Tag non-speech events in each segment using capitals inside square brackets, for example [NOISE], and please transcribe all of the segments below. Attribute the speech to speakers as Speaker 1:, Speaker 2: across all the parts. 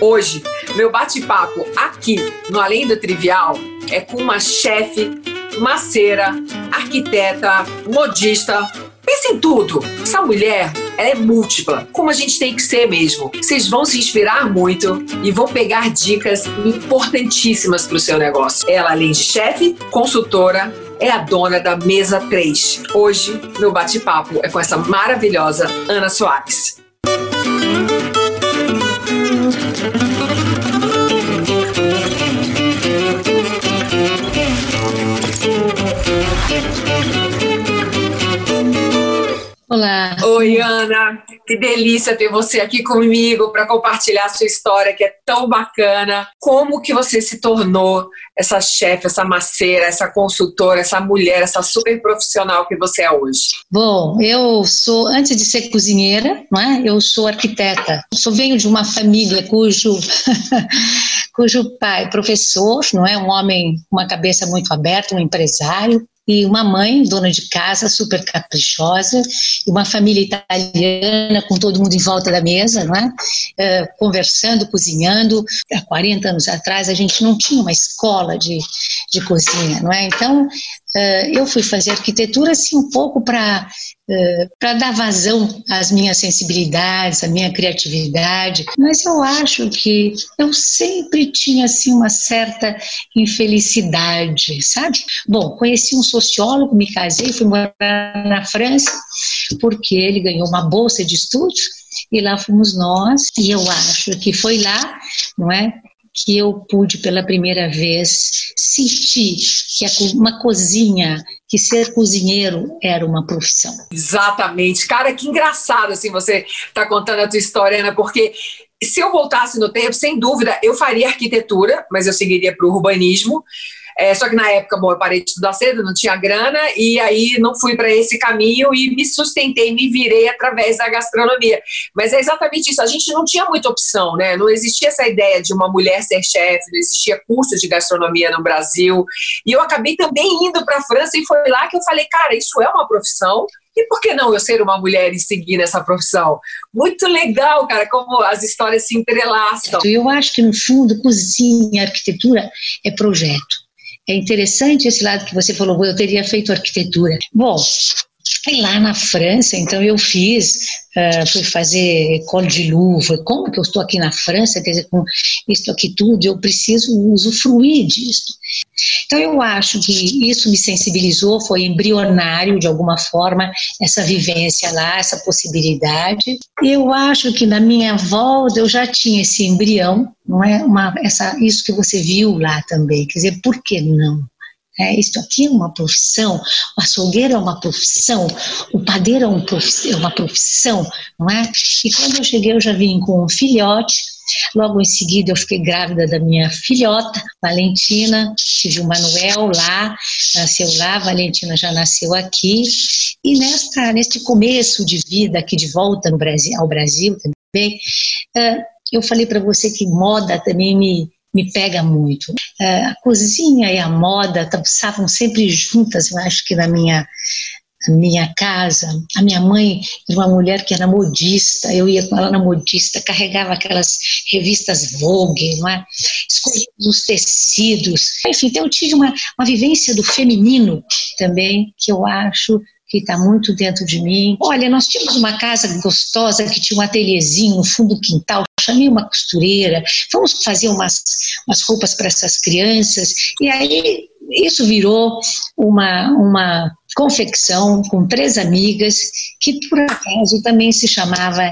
Speaker 1: Hoje, meu bate-papo aqui no Além do Trivial é com uma chefe, maceira, arquiteta, modista. Pensa em tudo. Essa mulher, ela é múltipla, como a gente tem que ser mesmo. Vocês vão se inspirar muito e vão pegar dicas importantíssimas para o seu negócio. Ela, além de chefe, consultora, é a dona da Mesa 3. Hoje, meu bate-papo é com essa maravilhosa Ana Soares.
Speaker 2: Olá.
Speaker 1: Oi, Ana. Que delícia ter você aqui comigo para compartilhar a sua história, que é tão bacana. Como que você se tornou essa chefe, essa maceira, essa consultora, essa mulher, essa super profissional que você é hoje?
Speaker 2: Bom, eu sou, antes de ser cozinheira, não é? eu sou arquiteta. Eu sou, venho de uma família cujo, [LAUGHS] cujo pai, professor, não é? Um homem com uma cabeça muito aberta, um empresário, e uma mãe, dona de casa, super caprichosa, e uma família italiana com todo mundo em volta da mesa, não é? é conversando, cozinhando. Há 40 anos atrás a gente não tinha uma escola de, de cozinha, não é? Então eu fui fazer arquitetura assim um pouco para uh, para dar vazão às minhas sensibilidades, à minha criatividade, mas eu acho que eu sempre tinha assim uma certa infelicidade, sabe? Bom, conheci um sociólogo, me casei, fui morar na França porque ele ganhou uma bolsa de estudos e lá fomos nós e eu acho que foi lá, não é? Que eu pude pela primeira vez sentir que uma cozinha, que ser cozinheiro era uma profissão.
Speaker 1: Exatamente. Cara, que engraçado assim você tá contando a tua história, Ana, porque se eu voltasse no tempo, sem dúvida, eu faria arquitetura, mas eu seguiria para o urbanismo. É, só que na época, bom, eu parei de estudar cedo, não tinha grana, e aí não fui para esse caminho e me sustentei, me virei através da gastronomia. Mas é exatamente isso, a gente não tinha muita opção, né? Não existia essa ideia de uma mulher ser chefe, não existia curso de gastronomia no Brasil. E eu acabei também indo para a França e foi lá que eu falei, cara, isso é uma profissão, e por que não eu ser uma mulher e seguir nessa profissão? Muito legal, cara, como as histórias se entrelaçam.
Speaker 2: Eu acho que, no fundo, cozinha, arquitetura é projeto. É interessante esse lado que você falou, eu teria feito arquitetura. Bom, e lá na França, então eu fiz, uh, fui fazer École de Louvre. Como que eu estou aqui na França, quer dizer, com isso aqui tudo, eu preciso usufruir disso. Então eu acho que isso me sensibilizou, foi embrionário de alguma forma essa vivência lá, essa possibilidade. Eu acho que na minha volta eu já tinha esse embrião, não é? Uma, essa, isso que você viu lá também, quer dizer, por que não? É, isto aqui é uma profissão, o açougueiro é uma profissão, o padeiro é, um é uma profissão, não é? E quando eu cheguei, eu já vim com um filhote, logo em seguida eu fiquei grávida da minha filhota, Valentina, tive o Manuel lá, nasceu lá, Valentina já nasceu aqui, e nesta, neste começo de vida aqui de volta no Brasil, ao Brasil também, uh, eu falei para você que moda também me me pega muito. É, a cozinha e a moda estavam sempre juntas, eu acho que na minha minha casa. A minha mãe era uma mulher que era modista, eu ia com ela na modista, carregava aquelas revistas Vogue, não é? escolhia os tecidos. Enfim, então eu tive uma, uma vivência do feminino também, que eu acho que está muito dentro de mim. Olha, nós tínhamos uma casa gostosa que tinha um ateliêzinho no fundo do quintal, chamei uma costureira, vamos fazer umas, umas roupas para essas crianças, e aí isso virou uma, uma confecção com três amigas, que por acaso também se chamava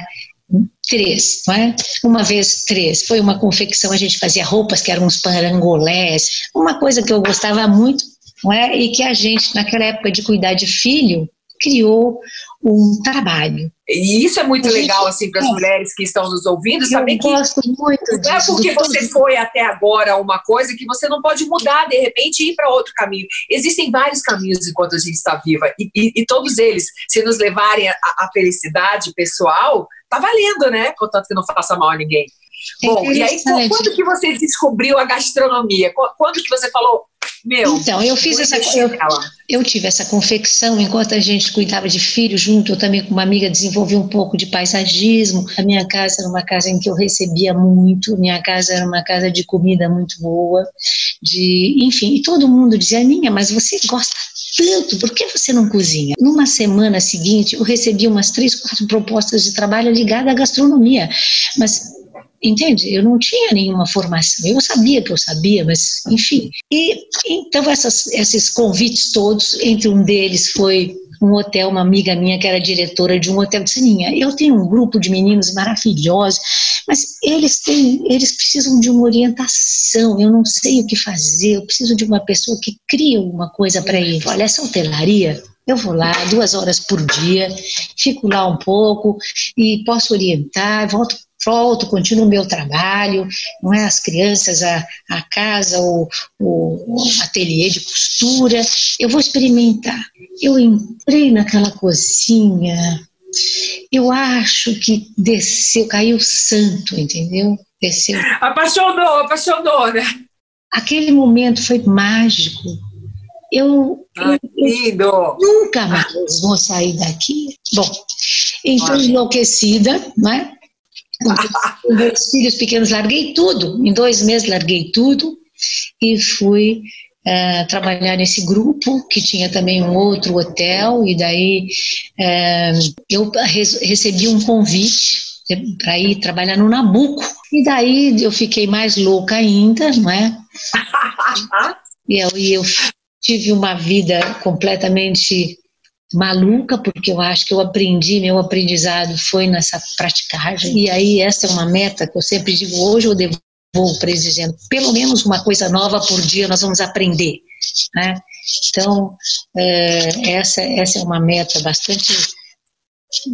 Speaker 2: três, não é? Uma vez três. Foi uma confecção, a gente fazia roupas que eram uns parangolés, uma coisa que eu gostava muito, não é? E que a gente, naquela época de cuidar de filho, criou um trabalho.
Speaker 1: E isso é muito legal, assim, para as é. mulheres que estão nos ouvindo, saber que
Speaker 2: gosto muito
Speaker 1: não é porque você foi até agora uma coisa que você não pode mudar, de repente, e ir para outro caminho. Existem vários caminhos enquanto a gente está viva, e, e, e todos eles, se nos levarem à felicidade pessoal, tá valendo, né? Contanto que não faça mal a ninguém. É Bom, e aí quando que você descobriu a gastronomia? Quando que você falou, meu,
Speaker 2: então, eu fiz essa. Eu, eu, tive essa confecção enquanto a gente cuidava de filhos junto. Eu também, com uma amiga, desenvolvi um pouco de paisagismo. A minha casa era uma casa em que eu recebia muito. Minha casa era uma casa de comida muito boa. De, enfim, e todo mundo dizia: Ninha, mas você gosta tanto, por que você não cozinha? Numa semana seguinte, eu recebi umas três, quatro propostas de trabalho ligadas à gastronomia. Mas Entende? Eu não tinha nenhuma formação. Eu sabia que eu sabia, mas enfim. E então essas, esses convites todos, entre um deles foi um hotel, uma amiga minha que era diretora de um hotel de Sininha. Eu tenho um grupo de meninos maravilhosos, mas eles têm, eles precisam de uma orientação. Eu não sei o que fazer. Eu preciso de uma pessoa que crie alguma coisa para eles. Olha, essa hotelaria eu vou lá duas horas por dia, fico lá um pouco e posso orientar, volto volto, continuo o meu trabalho, não é? As crianças, a, a casa, o, o, o ateliê de costura, eu vou experimentar. Eu entrei naquela cozinha, eu acho que desceu, caiu santo, entendeu? Desceu.
Speaker 1: Apaixonou, apaixonou, né?
Speaker 2: Aquele momento foi mágico. Eu,
Speaker 1: ah, eu
Speaker 2: nunca mais vou sair daqui. Bom, então enlouquecida, né? Com meus filhos pequenos, larguei tudo. Em dois meses, larguei tudo e fui uh, trabalhar nesse grupo, que tinha também um outro hotel, e daí uh, eu recebi um convite para ir trabalhar no Nabuco. E daí eu fiquei mais louca ainda, não é? [LAUGHS] e eu, e eu tive uma vida completamente maluca, porque eu acho que eu aprendi, meu aprendizado foi nessa praticagem. E aí, essa é uma meta que eu sempre digo: hoje eu devolvo para eles dizendo, pelo menos uma coisa nova por dia nós vamos aprender. Né? Então, é, essa, essa é uma meta bastante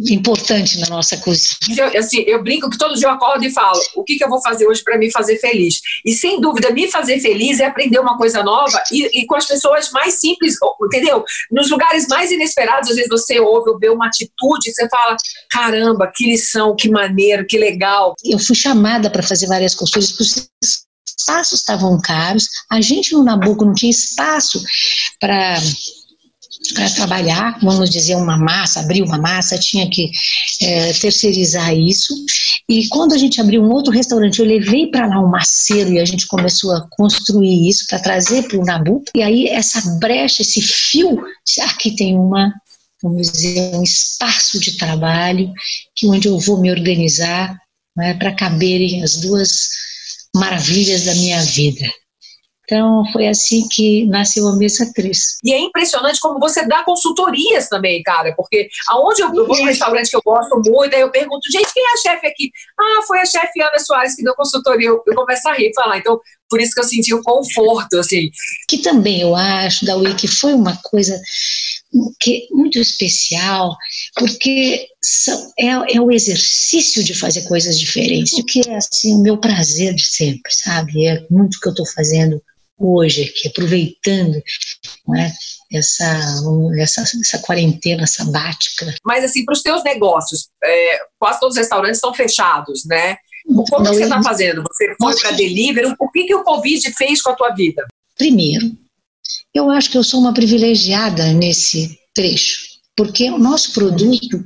Speaker 2: importante na nossa cozinha.
Speaker 1: Eu, assim, eu brinco que todo dia eu acordo e falo: o que, que eu vou fazer hoje para me fazer feliz? E sem dúvida, me fazer feliz é aprender uma coisa nova e, e, com as pessoas mais simples, entendeu? Nos lugares mais inesperados, às vezes você ouve ou vê uma atitude e você fala: caramba, que lição, que maneiro, que legal.
Speaker 2: Eu fui chamada para fazer várias costuras, porque os espaços estavam caros, a gente no Nabucco não tinha espaço para para trabalhar, vamos dizer, uma massa, abrir uma massa, tinha que é, terceirizar isso. E quando a gente abriu um outro restaurante, eu levei para lá um maceiro e a gente começou a construir isso para trazer para o Nabu. E aí essa brecha, esse fio, aqui tem uma, vamos dizer, um espaço de trabalho que onde eu vou me organizar né, para caberem as duas maravilhas da minha vida. Então, foi assim que nasceu a Mesa 3.
Speaker 1: E é impressionante como você dá consultorias também, cara, porque aonde eu, eu vou num restaurante que eu gosto muito, aí eu pergunto, gente, quem é a chefe aqui? Ah, foi a chefe Ana Soares que deu consultoria. Eu, eu começo a rir e falar, então, por isso que eu senti o um conforto, assim.
Speaker 2: Que também eu acho, da que foi uma coisa que muito especial, porque são, é, é o exercício de fazer coisas diferentes, que é assim o meu prazer de sempre, sabe? É muito o que eu estou fazendo hoje aqui, aproveitando né, essa, essa, essa quarentena sabática.
Speaker 1: Mas assim, para os teus negócios, é, quase todos os restaurantes estão fechados, né? Como Não, você está fazendo? Você foi para delivery? O que, que o Covid fez com a tua vida?
Speaker 2: Primeiro, eu acho que eu sou uma privilegiada nesse trecho porque o nosso produto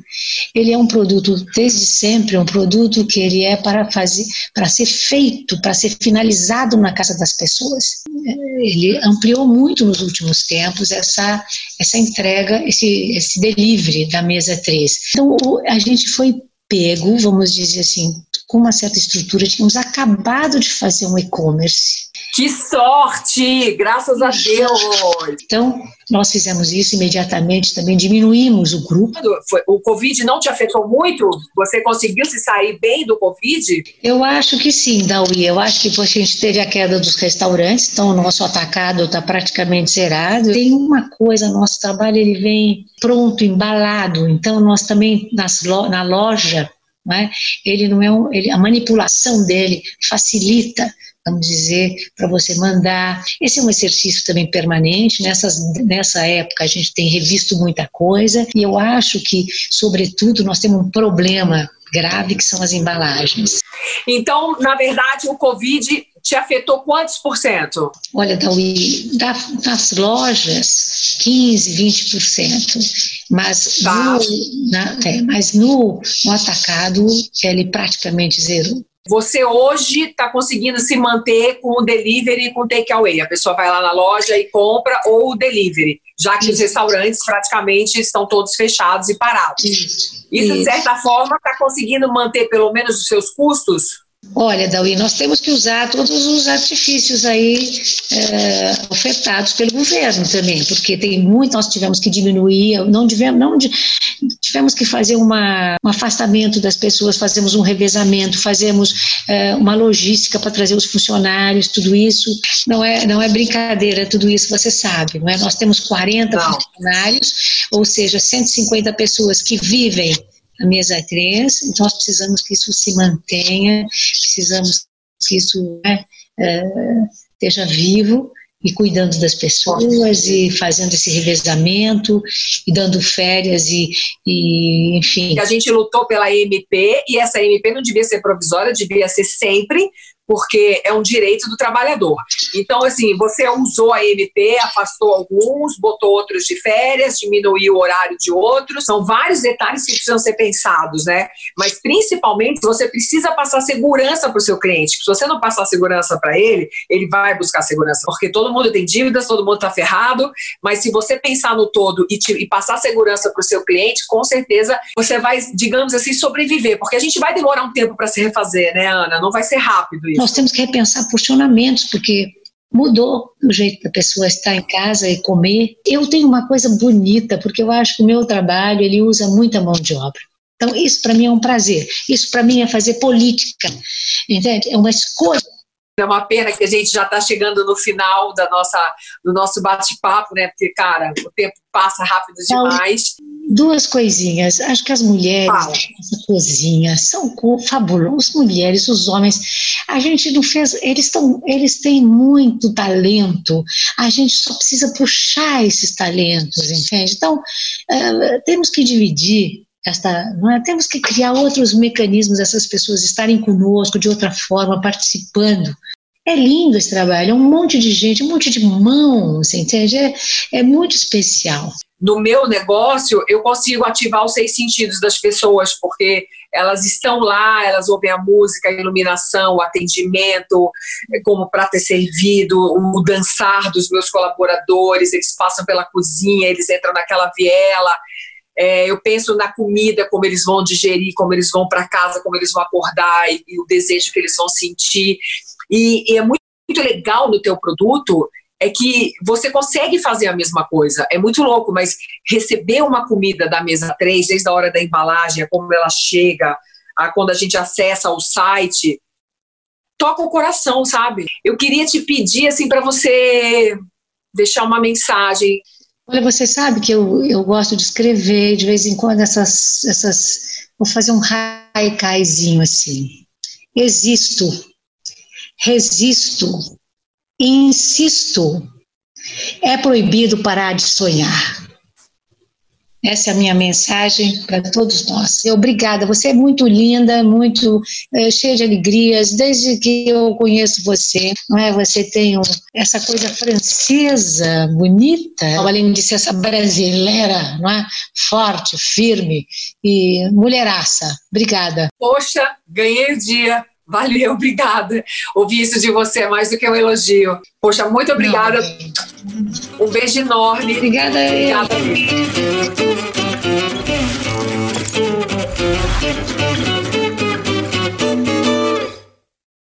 Speaker 2: ele é um produto desde sempre um produto que ele é para fazer para ser feito para ser finalizado na casa das pessoas. Ele ampliou muito nos últimos tempos essa essa entrega esse esse delivery da mesa 3 então a gente foi pego vamos dizer assim com uma certa estrutura tínhamos acabado de fazer um e-commerce
Speaker 1: que sorte! Graças a Deus!
Speaker 2: Então, nós fizemos isso imediatamente, também diminuímos o grupo.
Speaker 1: O Covid não te afetou muito? Você conseguiu se sair bem do Covid?
Speaker 2: Eu acho que sim, Daui. Eu acho que a gente teve a queda dos restaurantes, então o nosso atacado está praticamente zerado. Tem uma coisa, nosso trabalho ele vem pronto, embalado, então nós também nas, na loja, né, ele não é um, ele, a manipulação dele facilita vamos dizer, para você mandar. Esse é um exercício também permanente. Nessas, nessa época a gente tem revisto muita coisa e eu acho que, sobretudo, nós temos um problema grave que são as embalagens.
Speaker 1: Então, na verdade, o Covid te afetou quantos por cento?
Speaker 2: Olha, Dawi, nas lojas, 15, 20%. Mas, tá. no, na, é, mas no, no atacado, ele praticamente zerou.
Speaker 1: Você hoje está conseguindo se manter com o delivery e com o takeaway. A pessoa vai lá na loja e compra ou o delivery, já que Isso. os restaurantes praticamente estão todos fechados e parados. Isso, Isso de certa forma, está conseguindo manter pelo menos os seus custos?
Speaker 2: Olha, Dawi, nós temos que usar todos os artifícios aí é, ofertados pelo governo também, porque tem muito, nós tivemos que diminuir, não tivemos, não tivemos que fazer uma, um afastamento das pessoas, fazemos um revezamento, fazemos é, uma logística para trazer os funcionários, tudo isso não é, não é brincadeira, tudo isso você sabe, não é? Nós temos 40 não. funcionários, ou seja, 150 pessoas que vivem a mesa 3, então nós precisamos que isso se mantenha, precisamos que isso né, é, esteja vivo e cuidando das pessoas e fazendo esse revezamento e dando férias e, e enfim.
Speaker 1: A gente lutou pela MP e essa MP não devia ser provisória, devia ser sempre, porque é um direito do trabalhador. Então, assim, você usou a MP, afastou alguns, botou outros de férias, diminuiu o horário de outros. São vários detalhes que precisam ser pensados, né? Mas, principalmente, você precisa passar segurança para o seu cliente. Se você não passar segurança para ele, ele vai buscar segurança. Porque todo mundo tem dívidas, todo mundo está ferrado, mas se você pensar no todo e, te, e passar segurança para o seu cliente, com certeza você vai, digamos assim, sobreviver. Porque a gente vai demorar um tempo para se refazer, né, Ana? Não vai ser rápido isso
Speaker 2: nós temos que repensar posicionamentos, porque mudou o jeito da pessoa estar em casa e comer. Eu tenho uma coisa bonita, porque eu acho que o meu trabalho ele usa muita mão de obra. Então, isso para mim é um prazer. Isso para mim é fazer política, entende? É uma escolha
Speaker 1: é uma pena que a gente já está chegando no final da nossa, do nosso bate-papo, né? Porque, cara, o tempo passa rápido demais.
Speaker 2: Duas coisinhas. Acho que as mulheres Fala. nessa cozinha são fabulosas. As mulheres, os homens. A gente não fez. Eles, estão, eles têm muito talento. A gente só precisa puxar esses talentos, entende? Então, uh, temos que dividir esta, não é? temos que criar outros mecanismos essas pessoas estarem conosco de outra forma, participando. É lindo esse trabalho, é um monte de gente, um monte de mãos, entende? É, é muito especial.
Speaker 1: No meu negócio, eu consigo ativar os seis sentidos das pessoas, porque elas estão lá, elas ouvem a música, a iluminação, o atendimento, é, como para ter servido, o dançar dos meus colaboradores, eles passam pela cozinha, eles entram naquela viela, é, eu penso na comida, como eles vão digerir, como eles vão para casa, como eles vão acordar e, e, o desejo que eles vão sentir. E, e é muito, muito legal no teu produto é que você consegue fazer a mesma coisa. É muito louco, mas receber uma comida da mesa 3, desde a hora da embalagem, como ela chega, a quando a gente acessa o site, toca o coração, sabe? Eu queria te pedir assim para você deixar uma mensagem
Speaker 2: Olha, você sabe que eu, eu gosto de escrever, de vez em quando, essas. essas vou fazer um haikaizinho assim. Existo, resisto, insisto. É proibido parar de sonhar. Essa é a minha mensagem para todos nós. Obrigada, você é muito linda, muito é, cheia de alegrias, desde que eu conheço você, não é? Você tem um, essa coisa francesa, bonita, além de ser essa brasileira, não é? Forte, firme e mulheraça. Obrigada.
Speaker 1: Poxa, ganhei o dia. Valeu, [LAUGHS] obrigada. Ouvir isso de você é mais do que um elogio. Poxa, muito obrigada. Não, um beijo enorme.
Speaker 2: Obrigada.
Speaker 1: Obrigada.